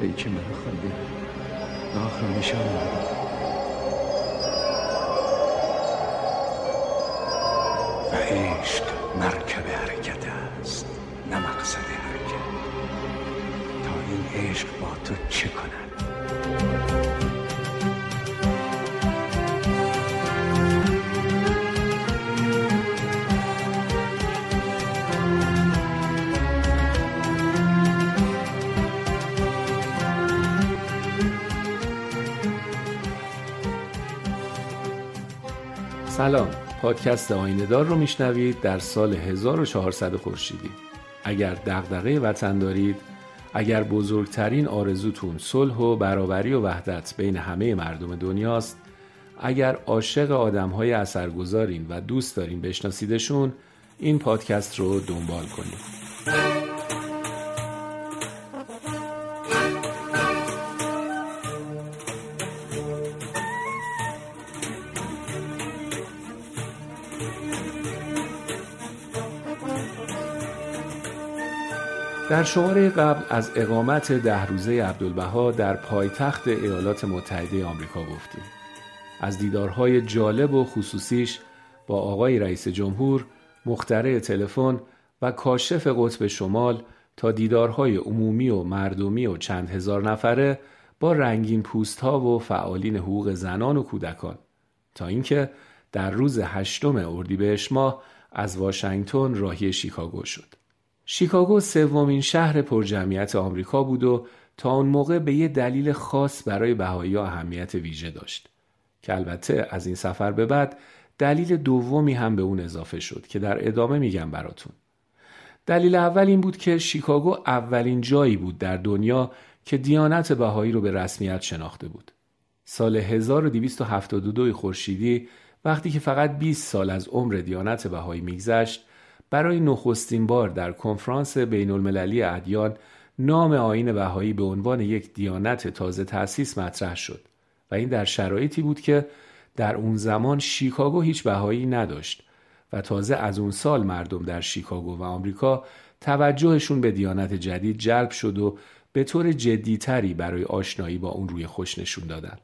ای که من خواندی آخر نشان و عشق مرکب حرکت است نه مقصد حرکت. تا این عشق با تو چه کند؟ سلام. پادکست آینه دار رو میشنوید در سال 1400 خورشیدی. اگر دغدغه وطن دارید اگر بزرگترین آرزوتون صلح و برابری و وحدت بین همه مردم دنیاست اگر عاشق آدم های اثرگذارین و دوست دارین بشناسیدشون این پادکست رو دنبال کنید. در شماره قبل از اقامت ده روزه عبدالبها در پایتخت ایالات متحده آمریکا گفتیم. از دیدارهای جالب و خصوصیش با آقای رئیس جمهور، مخترع تلفن و کاشف قطب شمال تا دیدارهای عمومی و مردمی و چند هزار نفره با رنگین پوست ها و فعالین حقوق زنان و کودکان تا اینکه در روز هشتم اردیبهشت ماه از واشنگتن راهی شیکاگو شد. شیکاگو سومین شهر پرجمعیت آمریکا بود و تا اون موقع به یه دلیل خاص برای بهایی اهمیت ویژه داشت. که البته از این سفر به بعد دلیل دومی هم به اون اضافه شد که در ادامه میگم براتون. دلیل اول این بود که شیکاگو اولین جایی بود در دنیا که دیانت بهایی رو به رسمیت شناخته بود. سال 1272 خورشیدی وقتی که فقط 20 سال از عمر دیانت بهایی میگذشت برای نخستین بار در کنفرانس بین المللی ادیان نام آین بهایی به عنوان یک دیانت تازه تأسیس مطرح شد و این در شرایطی بود که در اون زمان شیکاگو هیچ بهایی نداشت و تازه از اون سال مردم در شیکاگو و آمریکا توجهشون به دیانت جدید جلب شد و به طور جدیتری برای آشنایی با اون روی خوش نشون دادن.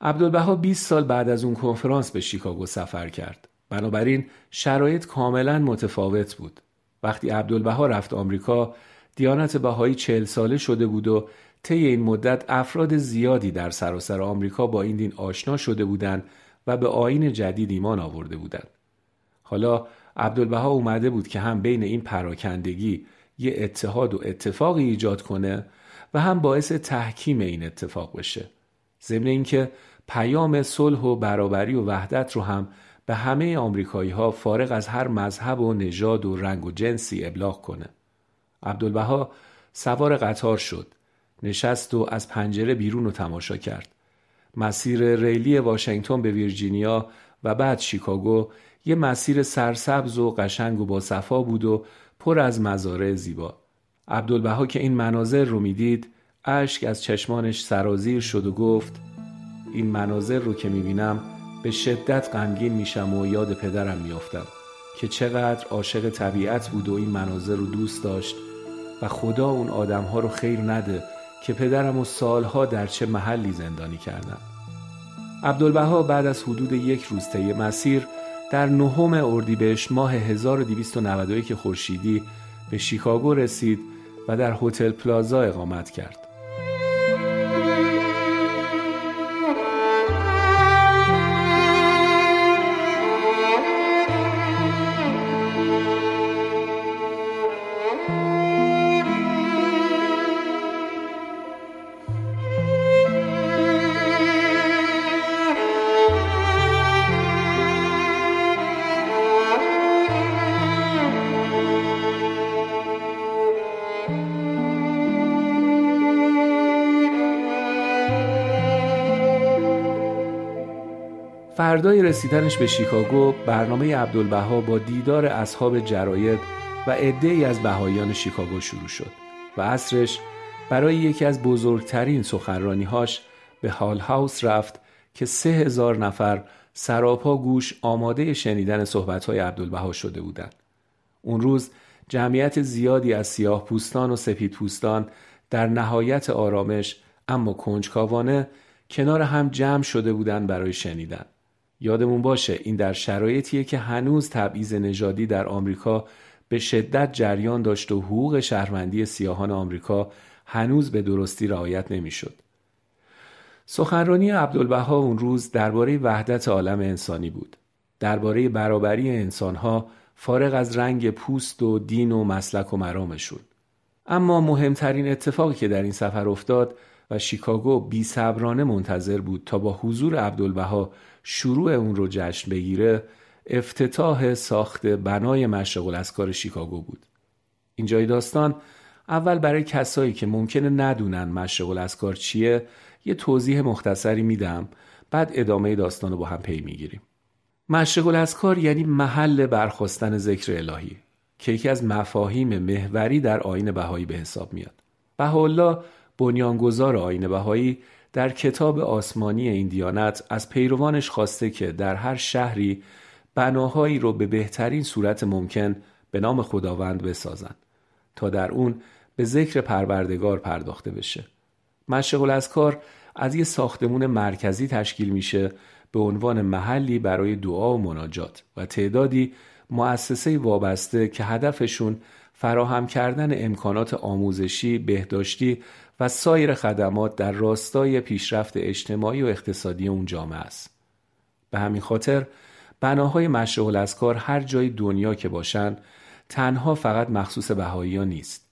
عبدالبها 20 سال بعد از اون کنفرانس به شیکاگو سفر کرد بنابراین شرایط کاملا متفاوت بود. وقتی عبدالبها رفت آمریکا دیانت بهایی چهل ساله شده بود و طی این مدت افراد زیادی در سراسر آمریکا با این دین آشنا شده بودند و به آین جدید ایمان آورده بودند. حالا عبدالبها اومده بود که هم بین این پراکندگی یه اتحاد و اتفاقی ایجاد کنه و هم باعث تحکیم این اتفاق بشه. ضمن اینکه پیام صلح و برابری و وحدت رو هم به همه آمریکایی ها فارغ از هر مذهب و نژاد و رنگ و جنسی ابلاغ کنه. عبدالبها سوار قطار شد. نشست و از پنجره بیرون رو تماشا کرد. مسیر ریلی واشنگتن به ویرجینیا و بعد شیکاگو یه مسیر سرسبز و قشنگ و با صفا بود و پر از مزارع زیبا. عبدالبها که این مناظر رو می‌دید اشک از چشمانش سرازیر شد و گفت این مناظر رو که می‌بینم به شدت غمگین میشم و یاد پدرم میافتم که چقدر عاشق طبیعت بود و این مناظر رو دوست داشت و خدا اون آدمها رو خیر نده که پدرم و سالها در چه محلی زندانی کردم عبدالبها بعد از حدود یک روز طی مسیر در نهم اردیبهشت ماه 1291 خورشیدی به شیکاگو رسید و در هتل پلازا اقامت کرد. فردای رسیدنش به شیکاگو برنامه عبدالبها با دیدار اصحاب جراید و ای از بهایان شیکاگو شروع شد و عصرش برای یکی از بزرگترین سخنرانیهاش به هال هاوس رفت که سه هزار نفر سراپا گوش آماده شنیدن صحبتهای عبدالبها شده بودند. اون روز جمعیت زیادی از سیاه پوستان و سپید پوستان در نهایت آرامش اما کنجکاوانه کنار هم جمع شده بودند برای شنیدن. یادمون باشه این در شرایطیه که هنوز تبعیض نژادی در آمریکا به شدت جریان داشت و حقوق شهروندی سیاهان آمریکا هنوز به درستی رعایت نمی‌شد. سخنرانی عبدالبها اون روز درباره وحدت عالم انسانی بود. درباره برابری انسانها فارغ از رنگ پوست و دین و مسلک و مرامشون. اما مهمترین اتفاقی که در این سفر افتاد و شیکاگو بی صبرانه منتظر بود تا با حضور عبدالبها شروع اون رو جشن بگیره افتتاح ساخت بنای مشرق الاسکار شیکاگو بود. اینجای داستان اول برای کسایی که ممکنه ندونن مشرق الاسکار چیه یه توضیح مختصری میدم بعد ادامه داستان رو با هم پی می‌گیریم. مشرق الاسکار یعنی محل برخواستن ذکر الهی که یکی از مفاهیم محوری در آین بهایی به حساب میاد. بهاءالله بنیانگذار آین بهایی در کتاب آسمانی این دیانت از پیروانش خواسته که در هر شهری بناهایی رو به بهترین صورت ممکن به نام خداوند بسازند تا در اون به ذکر پروردگار پرداخته بشه. مشرق الاسکار از یه ساختمون مرکزی تشکیل میشه به عنوان محلی برای دعا و مناجات و تعدادی مؤسسه وابسته که هدفشون فراهم کردن امکانات آموزشی، بهداشتی و سایر خدمات در راستای پیشرفت اجتماعی و اقتصادی اون جامعه است. به همین خاطر بناهای مشرق الاسکار هر جای دنیا که باشن تنها فقط مخصوص بهایی نیست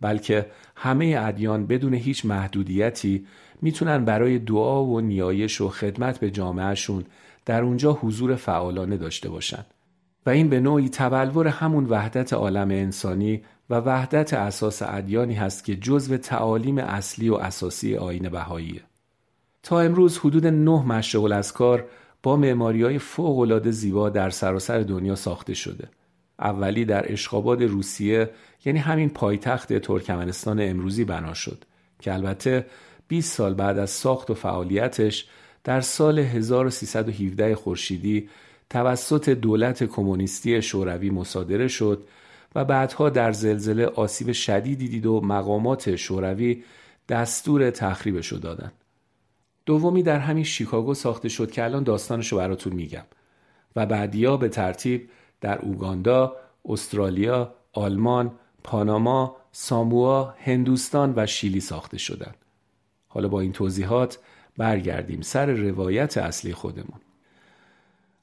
بلکه همه ادیان بدون هیچ محدودیتی می‌تونن برای دعا و نیایش و خدمت به جامعهشون در اونجا حضور فعالانه داشته باشن و این به نوعی تبلور همون وحدت عالم انسانی و وحدت اساس ادیانی هست که جزو تعالیم اصلی و اساسی آین بهاییه. تا امروز حدود نه مشرق الاسکار با معماری های فوق زیبا در سراسر دنیا ساخته شده. اولی در اشقاباد روسیه یعنی همین پایتخت ترکمنستان امروزی بنا شد که البته 20 سال بعد از ساخت و فعالیتش در سال 1317 خورشیدی توسط دولت کمونیستی شوروی مصادره شد و بعدها در زلزله آسیب شدیدی دید و مقامات شوروی دستور تخریبش رو دادن. دومی در همین شیکاگو ساخته شد که الان داستانش رو براتون میگم و بعدیا به ترتیب در اوگاندا، استرالیا، آلمان، پاناما، ساموا، هندوستان و شیلی ساخته شدند. حالا با این توضیحات برگردیم سر روایت اصلی خودمون.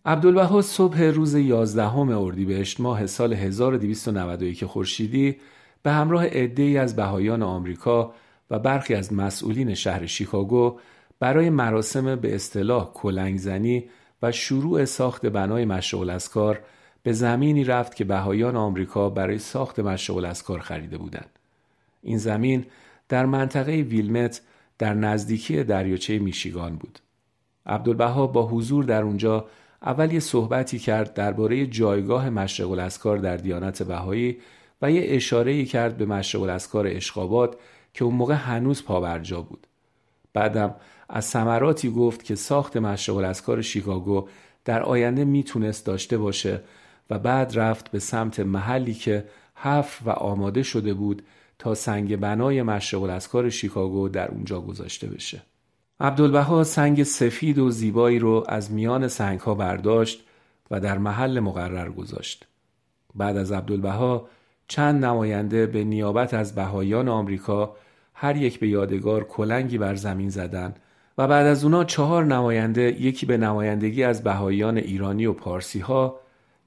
عبدالبها صبح روز 11 اردیبهشت ماه سال 1291 خورشیدی به همراه عده‌ای از بهایان آمریکا و برخی از مسئولین شهر شیکاگو برای مراسم به اصطلاح کلنگزنی و شروع ساخت بنای مشرق الاسکار به زمینی رفت که بهایان آمریکا برای ساخت مشرق الاسکار خریده بودند. این زمین در منطقه ویلمت در نزدیکی دریاچه میشیگان بود. عبدالبها با حضور در اونجا اول یه صحبتی کرد درباره جایگاه مشرق الاسکار در دیانت بهایی و یه اشاره کرد به مشرق الاسکار اشقابات که اون موقع هنوز پابرجا بود. بعدم از ثمراتی گفت که ساخت مشرق الاسکار شیکاگو در آینده می‌تونست داشته باشه و بعد رفت به سمت محلی که حفر و آماده شده بود تا سنگ بنای مشرق الاسکار شیکاگو در اونجا گذاشته بشه. عبدالبها سنگ سفید و زیبایی رو از میان سنگ ها برداشت و در محل مقرر گذاشت. بعد از عبدالبها چند نماینده به نیابت از بهایان آمریکا هر یک به یادگار کلنگی بر زمین زدن و بعد از اونا چهار نماینده یکی به نمایندگی از بهایان ایرانی و پارسی ها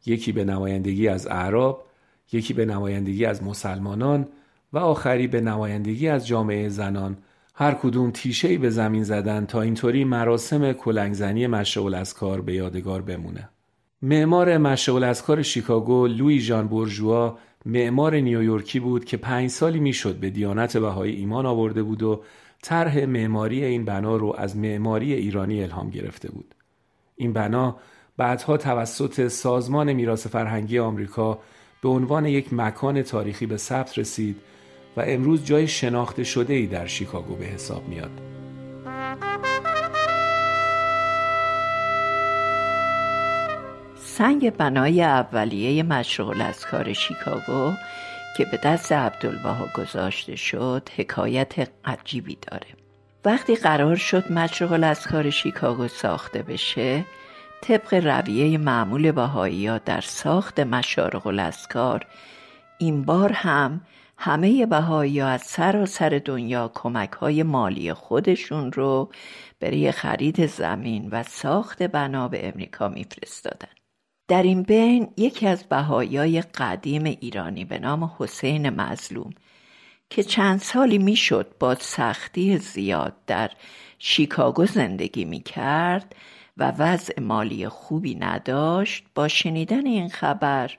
یکی به نمایندگی از اعراب یکی به نمایندگی از مسلمانان و آخری به نمایندگی از جامعه زنان هر کدوم تیشهی به زمین زدن تا اینطوری مراسم کلنگزنی مشرق الاسکار به یادگار بمونه. معمار مشرق الاسکار شیکاگو لوی ژان بورژوا معمار نیویورکی بود که پنج سالی می‌شد به دیانت بهایی ایمان آورده بود و طرح معماری این بنا رو از معماری ایرانی الهام گرفته بود. این بنا بعدها توسط سازمان میراث فرهنگی آمریکا به عنوان یک مکان تاریخی به ثبت رسید و امروز جای شناخته شده ای در شیکاگو به حساب میاد. سنگ بنای اولیه مشغول از کار شیکاگو که به دست عبدالبها گذاشته شد حکایت عجیبی داره وقتی قرار شد مجرق کار شیکاگو ساخته بشه طبق رویه معمول بهایی در ساخت مشارق الاسکار این بار هم همه بهایی از سراسر دنیا کمک های مالی خودشون رو برای خرید زمین و ساخت بنا به امریکا میفرستادن. در این بین یکی از بهایای قدیم ایرانی به نام حسین مظلوم که چند سالی می‌شد با سختی زیاد در شیکاگو زندگی می کرد و وضع مالی خوبی نداشت با شنیدن این خبر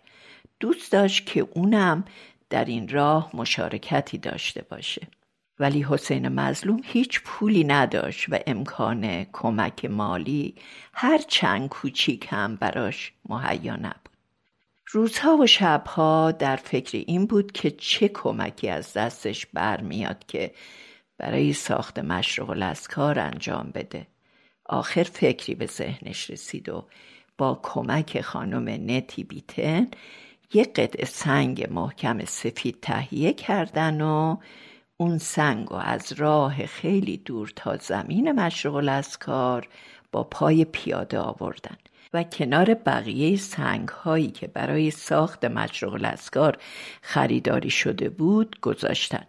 دوست داشت که اونم در این راه مشارکتی داشته باشه. ولی حسین مظلوم هیچ پولی نداشت و امکان کمک مالی هر چند کوچیک هم براش مهیا نبود. روزها و شبها در فکر این بود که چه کمکی از دستش برمیاد که برای ساخت مشرق الاسکار انجام بده. آخر فکری به ذهنش رسید و با کمک خانم نتی بیتن یک قطع سنگ محکم سفید تهیه کردن و اون سنگ و از راه خیلی دور تا زمین مشرق الاسکار با پای پیاده آوردن و کنار بقیه سنگ هایی که برای ساخت مشرق الاسکار خریداری شده بود گذاشتن.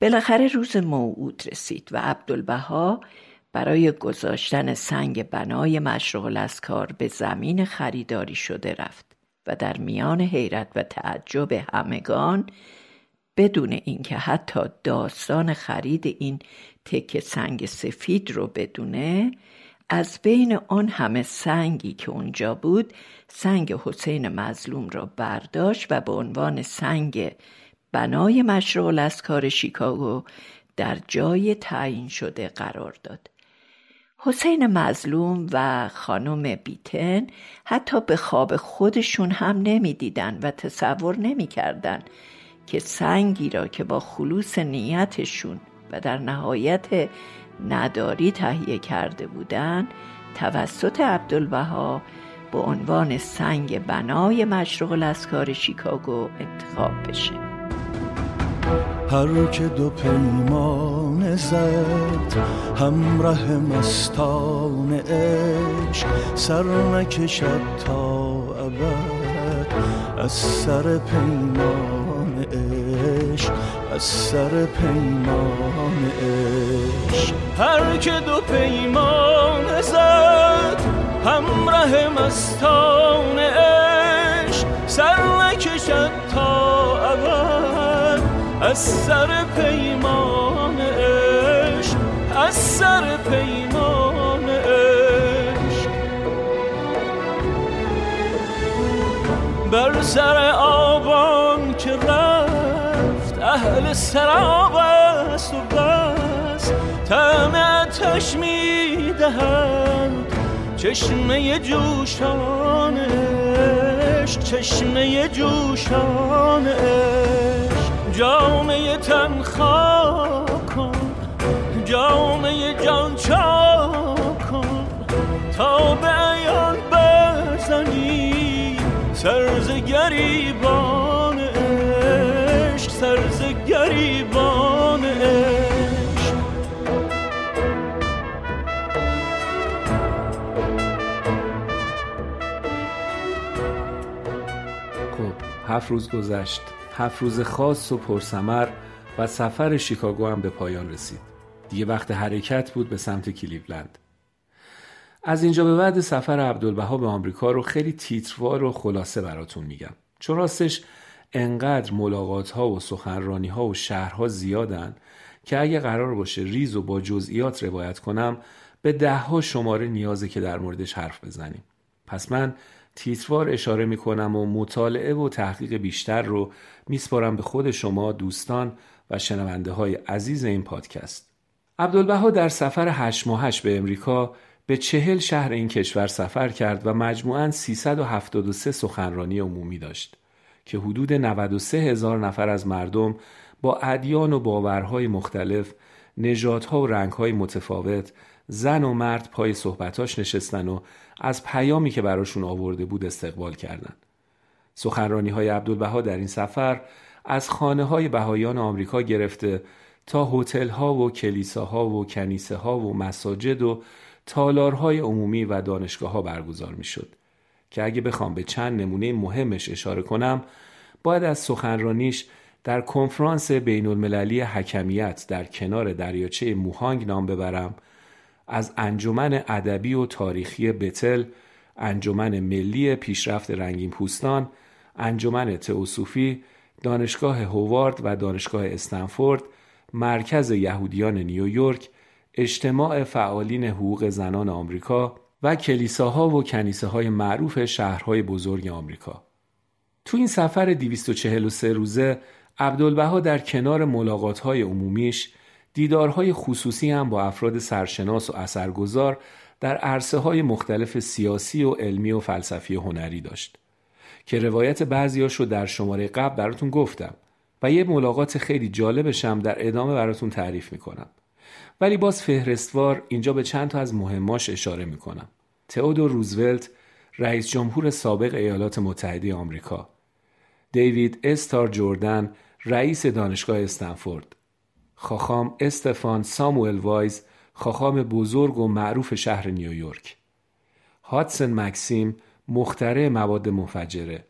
بالاخره روز موعود رسید و عبدالبها برای گذاشتن سنگ بنای مشرق الاسکار به زمین خریداری شده رفت. و در میان حیرت و تعجب همگان بدون اینکه حتی داستان خرید این تکه سنگ سفید رو بدونه از بین آن همه سنگی که اونجا بود سنگ حسین مظلوم را برداشت و به عنوان سنگ بنای مشروع الاسکار شیکاگو در جای تعیین شده قرار داد. حسین مظلوم و خانم بیتن حتی به خواب خودشون هم نمی‌دیدن و تصور نمی‌کردن که سنگی را که با خلوص نیتشون و در نهایت نداری تهیه کرده بودند توسط عبدالبها به عنوان سنگ بنای مشروق الاسکار شیکاگو انتخاب بشه. هر که دو پیمان زد همراه مستان عشق سر نکشد تا ابد. از سر پیمان عشق از سر پیمان عشق. هر که دو پیمان زد همراه مستان سر پیمان عشق از سر پیمان عشق. بر سر آبان که رفت اهل سراب است و بس. تعم اتش می‌دهند چشمه جوشان عشق چشمه جوشان عشق. جامعه تن کن جامعه جان چا کن تا به ایان بزنی سرز گریبان عشق سرز گریبان عشق. خب هفت روز گذشت. هفت روز خاص و پرسمر و سفر شیکاگو هم به پایان رسید. دیگه وقت حرکت بود به سمت کلیولند. از اینجا به بعد سفر عبدالبها به آمریکا رو خیلی تیتروار و خلاصه براتون میگم. چون راستش انقدر ملاقات ها و سخنرانی ها و شهرها زیادن که اگه قرار باشه ریز و با جزئیات روایت کنم به ده ها شماره نیازه که در موردش حرف بزنیم. پس من تیتروار اشاره می‌کنم و مطالعه و تحقیق بیشتر رو میسپارم به خود شما دوستان و شنونده های عزیز این پادکست. عبدالبها در سفر هشت ماهش به امریکا به چهل شهر این کشور سفر کرد و مجموعاً 373 سخنرانی عمومی داشت که حدود 93 هزار نفر از مردم با ادیان و باورهای مختلف، نژادها و رنگهای متفاوت، زن و مرد پای صحبتاش نشستن و از پیامی که براشون آورده بود استقبال کردند. سخنرانی های عبدالبها در این سفر از خانه های بهایان آمریکا گرفته تا هتل ها و کلیساها و کنیسه ها و مساجد و تالارهای عمومی و دانشگاه ها برگزار می شد که اگه بخوام به چند نمونه مهمش اشاره کنم باید از سخنرانیش در کنفرانس بین المللی حکمیت در کنار دریاچه موهانگ نام ببرم از انجمن ادبی و تاریخی بتل انجمن ملی پیشرفت رنگین پوستان انجمن تئوسوفی دانشگاه هوارد و دانشگاه استنفورد مرکز یهودیان نیویورک اجتماع فعالین حقوق زنان آمریکا و کلیساها و کنیسه های معروف شهرهای بزرگ آمریکا. تو این سفر 243 روزه عبدالبها در کنار ملاقات های عمومیش دیدارهای خصوصی هم با افراد سرشناس و اثرگذار در عرصه های مختلف سیاسی و علمی و فلسفی و هنری داشت. که روایت بعضیاش رو در شماره قبل براتون گفتم و یه ملاقات خیلی جالبشم در ادامه براتون تعریف می‌کنم. ولی باز فهرستوار اینجا به چند تا از مهماش اشاره می‌کنم. تئودور روزولت رئیس جمهور سابق ایالات متحده آمریکا. دیوید استار جوردن رئیس دانشگاه استنفورد. خاخام استفان ساموئل وایز خاخام بزرگ و معروف شهر نیویورک. هاتسن مکسیم مختره مواد منفجره.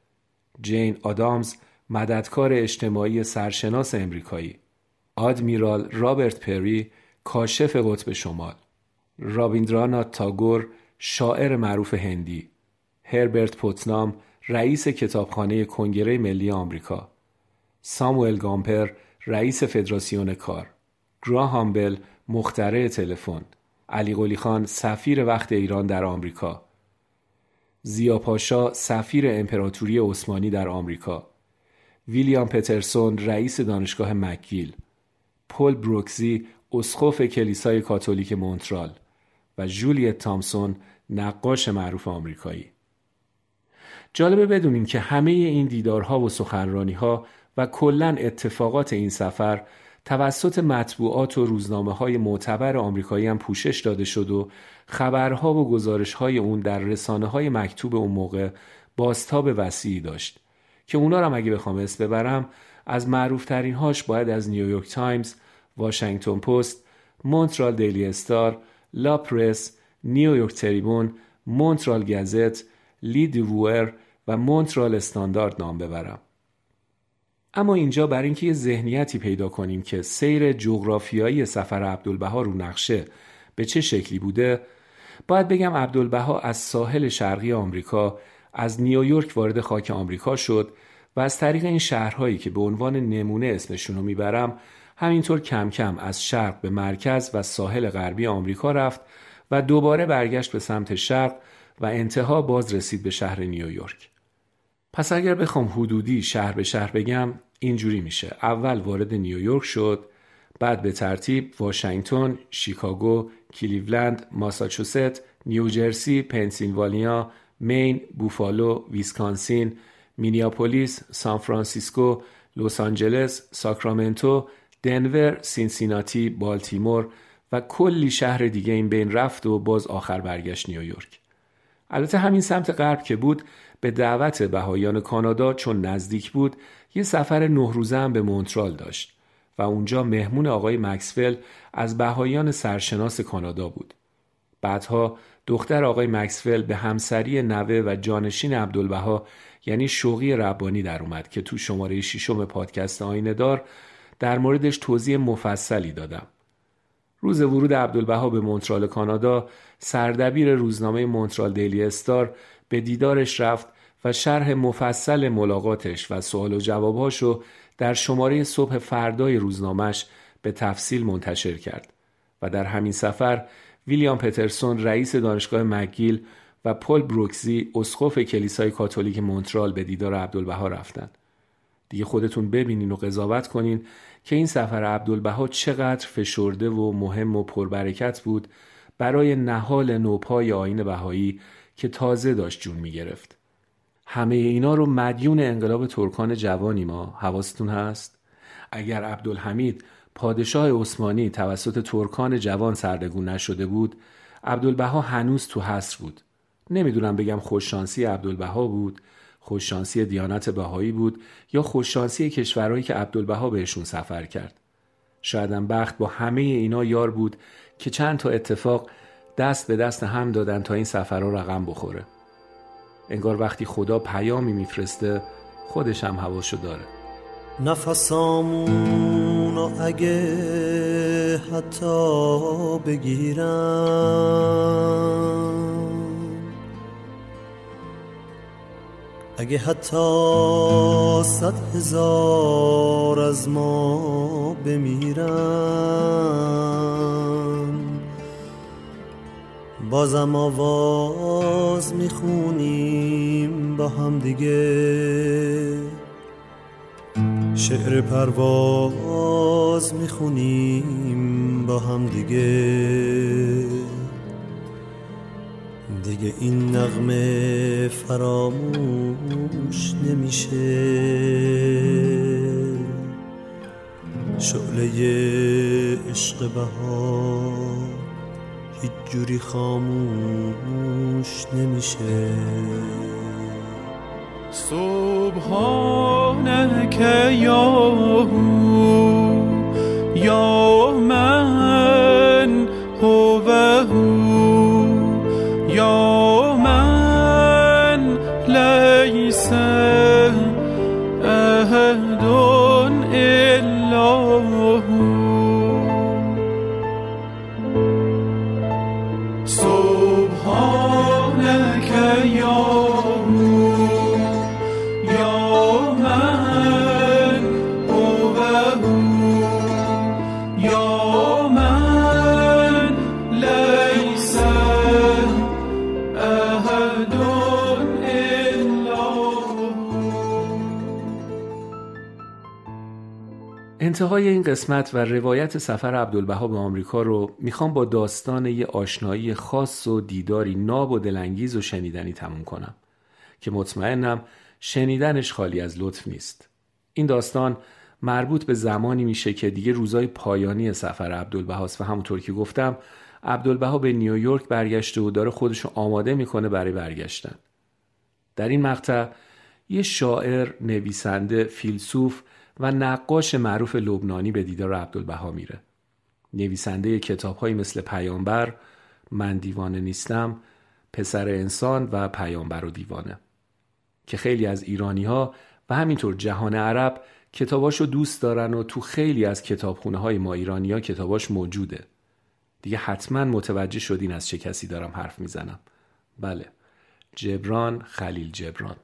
جین آدامز مددکار اجتماعی سرشناس امریکایی. آدمیرال رابرت پری کاشف قطب شمال. رابیندرانات تاگور شاعر معروف هندی. هربرت پوتنام رئیس کتابخانه کنگره ملی آمریکا. ساموئل گامپر رئیس فدراسیون کار گراهام بل مخترع تلفن علی قلی خان سفیر وقت ایران در آمریکا. زیا پاشا سفیر امپراتوری عثمانی در آمریکا. ویلیام پترسون رئیس دانشگاه مکگیل. پل بروکزی اسقف کلیسای کاتولیک مونترال و جولیت تامسون نقاش معروف آمریکایی. جالبه بدونیم که همه این دیدارها و سخنرانیها و کلا اتفاقات این سفر توسط مطبوعات و روزنامه های معتبر آمریکایی هم پوشش داده شد و خبرها و گزارش های اون در رسانه های مکتوب اون موقع بازتاب وسیعی داشت که اونا رو اگه بخوام اسم ببرم از معروفترین هاش باید از نیویورک تایمز، واشنگتن پست، مونترال دیلی استار، لا پرس، نیویورک تریبون، مونترال گزت، لی دیوور و مونترال استاندارد نام ببرم. اما اینجا بر اینکه یه ذهنیتی پیدا کنیم که سیر جغرافیایی سفر عبدالبها رو نقشه به چه شکلی بوده باید بگم عبدالبها از ساحل شرقی آمریکا از نیویورک وارد خاک آمریکا شد و از طریق این شهرهایی که به عنوان نمونه اسمشون رو می‌برم همینطور کم کم از شرق به مرکز و ساحل غربی آمریکا رفت و دوباره برگشت به سمت شرق و انتها باز رسید به شهر نیویورک. پس اگر بخوام حدودی شهر به شهر بگم اینجوری میشه اول وارد نیویورک شد بعد به ترتیب واشنگتن، شیکاگو، کلیولند، ماساچوست، نیوجرسی، پنسیلوانیا، مین، بوفالو، ویسکانسین، مینیاپولیس، سان فرانسیسکو، لس آنجلس، ساکرامنتو، دنور، سینسیناتی، بالتیمور و کلی شهر دیگه این بین رفت و باز آخر برگشت نیویورک. البته همین سمت غرب که بود به دعوت بهایان کانادا چون نزدیک بود یه سفر نه روزه هم به مونترال داشت و اونجا مهمون آقای مکسفل از بهایان سرشناس کانادا بود. بعدها دختر آقای مکسفل به همسری نوه و جانشین عبدالبها یعنی شوقی ربانی در اومد که تو شماره ششم پادکست آینه دار در موردش توضیح مفصلی دادم. روز ورود عبدالبها به مونترال کانادا سردبیر روزنامه مونترال دیلی استار به دیدارش رفت و شرح مفصل ملاقاتش و سوال و جوابهاش رو در شماره صبح فردای روزنامهش به تفصیل منتشر کرد و در همین سفر ویلیام پترسون رئیس دانشگاه مکگیل و پل بروکزی اسقف کلیسای کاتولیک مونترال به دیدار عبدالبها رفتند. دیگه خودتون ببینین و قضاوت کنین که این سفر عبدالبها چقدر فشرده و مهم و پربرکت بود برای نهال نوپای آین بهایی که تازه داشت جون می گرفت. همه اینا رو مدیون انقلاب ترکان جوانی ما. حواستون هست؟ اگر عبدالحمید پادشاه عثمانی توسط ترکان جوان سردگون نشده بود عبدالبها هنوز تو حصر بود. نمی‌دونم بگم خوششانسی عبدالبها بود خوششانسی دیانت بهایی بود یا خوششانسی کشورهایی که عبدالبها بهشون سفر کرد. شایدم بخت با همه اینا یار بود که چند تا اتفاق دست به دست هم دادن تا این سفرها رقم بخوره. انگار وقتی خدا پیامی میفرسته خودش هم حواشو داره. نفسامونو اگه حتی بگیرم. اگه حتی صد هزار از ما بمیرن بازم آواز می‌خونیم با هم دیگه. شعر پرواز می‌خونیم با هم دیگه. دیگه این نغمه فراموش نمیشه. شعله عشق بهار هیچ جوری خاموش نمیشه. سبحانك یا یا انتهای این قسمت و روایت سفر عبدالبها به آمریکا رو می‌خوام با داستان یه آشنایی خاص و دیداری ناب و دلانگیز و شنیدنی تموم کنم که مطمئنم شنیدنش خالی از لطف نیست. این داستان مربوط به زمانی میشه که دیگه روزای پایانی سفر عبدالبهاست و همونطور که گفتم عبدالبها به نیویورک برگشته و داره خودش رو آماده می‌کنه برای برگشتن. در این مقطع یه شاعر، نویسنده، فیلسوف و نقاش معروف لبنانی به دیدار عبدالبها میره. نویسنده کتابهایی مثل پیامبر، من دیوانه نیستم، پسر انسان و پیامبر و دیوانه که خیلی از ایرانی ها و همینطور جهان عرب کتاباشو دوست دارن و تو خیلی از کتابخونه های ما ایرانی ها کتاباش موجوده. دیگه حتما متوجه شدین از چه کسی دارم حرف می‌زنم. بله. جبران خلیل جبران.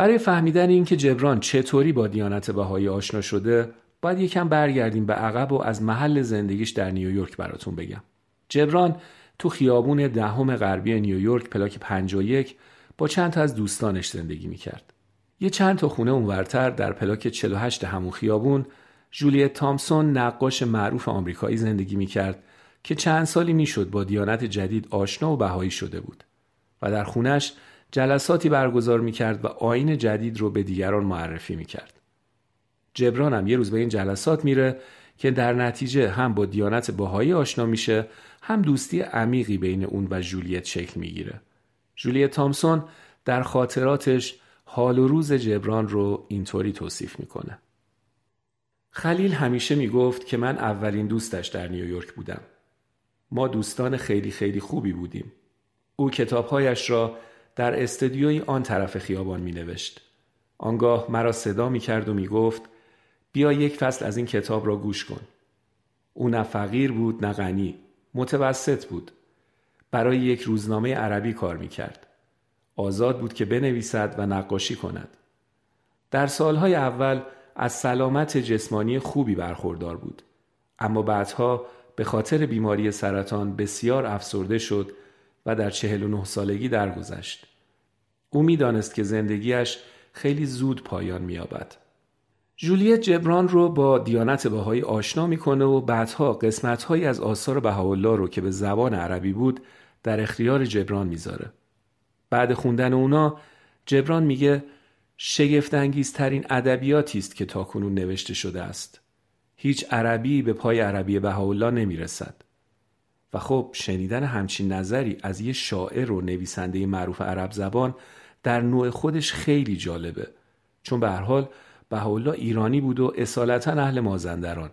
برای فهمیدن اینکه جبران چطوری با دیانت بهایی آشنا شده باید یکم برگردیم به عقب و از محل زندگیش در نیویورک براتون بگم. جبران تو خیابون دهم غربی نیویورک پلاک 51 با چند تا از دوستانش زندگی می‌کرد. یه چند تا خونه اونورتر در پلاک 48 همون خیابون جولیت تامسون نقاش معروف آمریکایی زندگی می‌کرد که چند سالی می‌شد با دیانت جدید آشنا و بهایی شده بود و در خونش جلساتی برگزار می کرد و آین جدید رو به دیگران معرفی می کرد. جبران هم یه روز به این جلسات میره که در نتیجه هم با دیانت باهایی آشنا میشه هم دوستی عمیقی بین اون و جولیت شکل می‌گیره. جولیت تامسون در خاطراتش حال و روز جبران رو اینطوری توصیف می‌کنه. خلیل همیشه می‌گفت که من اولین دوستش در نیویورک بودم. ما دوستان خیلی خیلی خوبی بودیم. او کتابهایش را در استدیوی آن طرف خیابان می نوشت. آنگاه مرا صدا می کرد و می گفت بیا یک فصل از این کتاب را گوش کن. او نه فقیر بود نه غنی. متوسط بود. برای یک روزنامه عربی کار می کرد. آزاد بود که بنویسد و نقاشی کند. در سالهای اول از سلامت جسمانی خوبی برخوردار بود. اما بعدها به خاطر بیماری سرطان بسیار افسرده شد و در چهل و نه سالگی درگذشت. او می‌دانست که زندگیش خیلی زود پایان مییابد. جولیت جبران رو با دیانت بهایی آشنا می‌کنه و بعدها قسمتهایی از آثار بهاءالله رو که به زبان عربی بود در اختیار جبران می‌ذاره. بعد خوندن اونا جبران میگه شگفتانگیزترین ادبیاتی است که تاکنون نوشته شده است. هیچ عربی به پای عربی بهاءالله نمی‌رسد. و خب شنیدن همچین نظری از یه شاعر و نویسنده معروف عرب زبان در نوع خودش خیلی جالبه. چون به هر حال بهاءالله ایرانی بود و اصالتا اهل مازندران.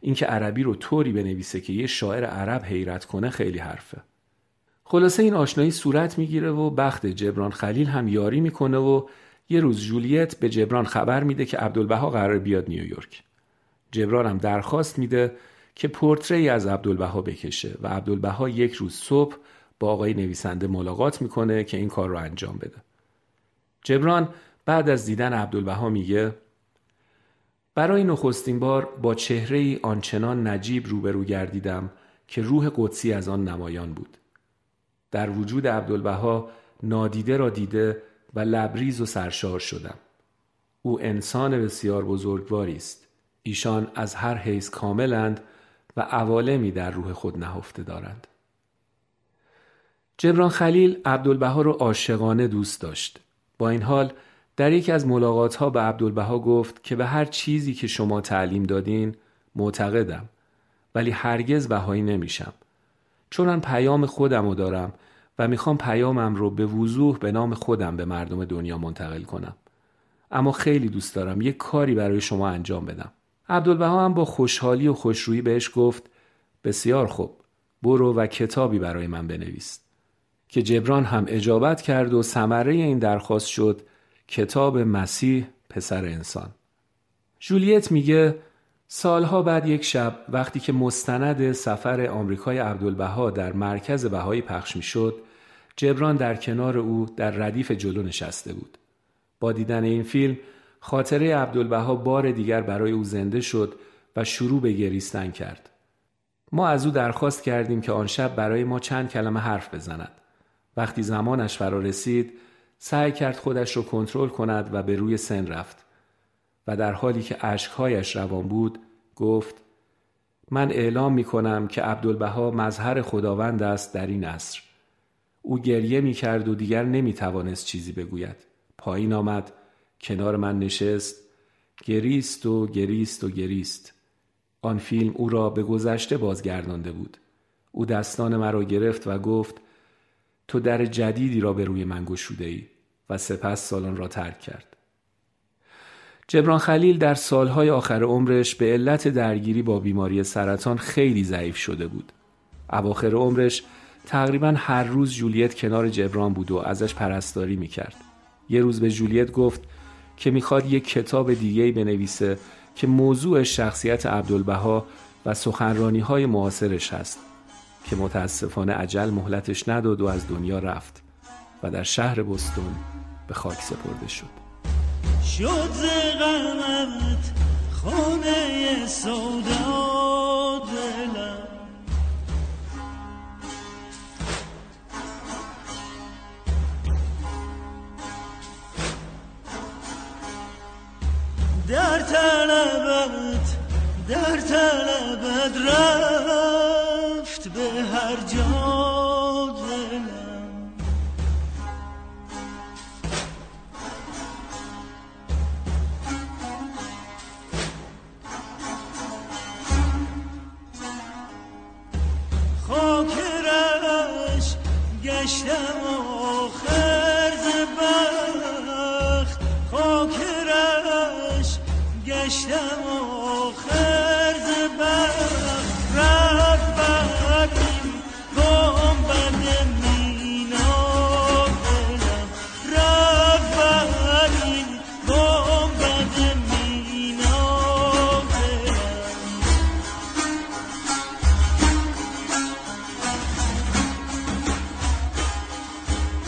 اینکه عربی رو طوری بنویسه که یه شاعر عرب حیرت کنه خیلی حرفه. خلاصه این آشنایی صورت می‌گیره و بخت جبران خلیل هم یاری می‌کنه و یه روز جولیت به جبران خبر میده که عبدالبها قرار بیاد نیویورک. جبران هم درخواست میده که پورتری از عبدالبها بکشه و عبدالبها یک روز صبح با آقای نویسنده ملاقات می‌کنه که این کار رو انجام بده. جبران بعد از دیدن عبدالبها میگه برای نخستین بار با چهره ای آنچنان نجیب روبرو گردیدم که روح قدسی از آن نمایان بود. در وجود عبدالبها نادیده را دیده و لبریز و سرشار شدم. او انسان بسیار بزرگواری است. ایشان از هر حیث کاملند و عوالمی در روح خود نهفته دارند. جبران خلیل عبدالبها رو عاشقانه دوست داشت. با این حال در یکی از ملاقات ها به عبدالبها گفت که به هر چیزی که شما تعلیم دادین معتقدم ولی هرگز بهایی نمیشم. چون من پیام خودم رو دارم و می‌خوام پیامم رو به وضوح به نام خودم به مردم دنیا منتقل کنم. اما خیلی دوست دارم یک کاری برای شما انجام بدم. عبدالبها هم با خوشحالی و خوشرویی بهش گفت بسیار خوب برو و کتابی برای من بنویس. که جبران هم اجابت کرد و ثمره این درخواست شد کتاب مسیح پسر انسان. جولیت میگه سالها بعد یک شب وقتی که مستند سفر آمریکای عبدالبها در مرکز بهایی پخش می‌شد جبران در کنار او در ردیف جلو نشسته بود. با دیدن این فیلم خاطره عبدالبها بار دیگر برای او زنده شد و شروع به گریستن کرد. ما از او درخواست کردیم که آن شب برای ما چند کلمه حرف بزند. وقتی زمانش فرا رسید سعی کرد خودش را کنترل کند و به روی سن رفت. و در حالی که اشکهایش روان بود گفت من اعلام می کنم که عبدالبها مظهر خداوند است در این عصر. او گریه می کرد و دیگر نمی توانست چیزی بگوید. پایین آمد. کنار من نشست گریست و گریست و گریست آن فیلم او را به گذشته بازگردانده بود او دستان مرا گرفت و گفت تو در جدیدی را به روی من گشوده ای و سپس سالن را ترک کرد. جبران خلیل در سالهای آخر عمرش به علت درگیری با بیماری سرطان خیلی ضعیف شده بود. اواخر عمرش تقریبا هر روز جولیت کنار جبران بود و ازش پرستاری می‌کرد. یه روز به جولیت گفت که می‌خواد یک کتاب دیگه بنویسه که موضوع شخصیت عبدالبها و سخنرانی های معاصرش هست که متاسفانه عجل مهلتش نداد و از دنیا رفت و در شهر بستون به خاک سپرده شد. شد غمت خانه سودا. طلبت در طلبت رفت به هر جا.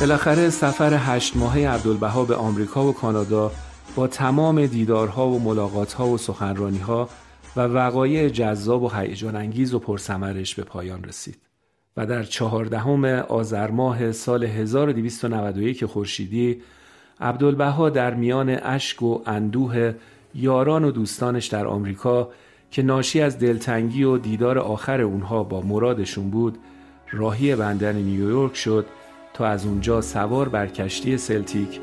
بالاخره سفر هشت ماهه عبدالبها به آمریکا و کانادا با تمام دیدارها و ملاقاتها و سخنرانیها و وقایع جذاب و هیجان انگیز و پرثمرش به پایان رسید و در چهاردهم آذر ماه سال 1291 خورشیدی عبدالبها در میان اشک و اندوه یاران و دوستانش در آمریکا که ناشی از دلتنگی و دیدار آخر اونها با مرادشون بود راهی بندر نیویورک شد تا از اونجا سوار بر کشتی سلتیک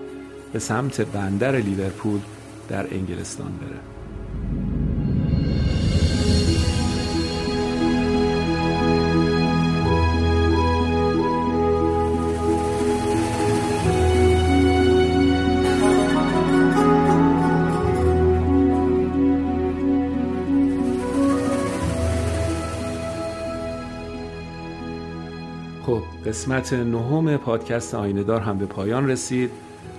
به سمت بندر لیورپول در انگلستان بره. قسمت نهم پادکست آینهدار هم به پایان رسید.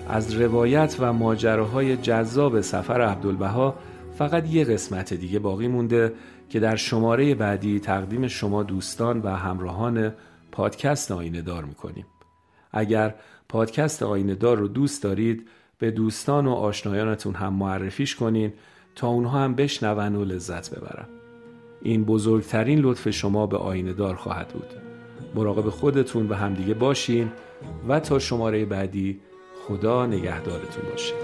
از روایت و ماجراهای جذاب سفر عبدالبها فقط یه قسمت دیگه باقی مونده که در شماره بعدی تقدیم شما دوستان و همراهان پادکست آینه دار می‌کنیم. اگر پادکست آینه دار رو دوست دارید به دوستان و آشنایانتون هم معرفیش کنین تا اونها هم بشنون و لذت ببرن. این بزرگترین لطف شما به آینه دار خواهد بود. مراقب خودتون و همدیگه باشین و تا شماره بعدی خدا نگهدارتون باشه.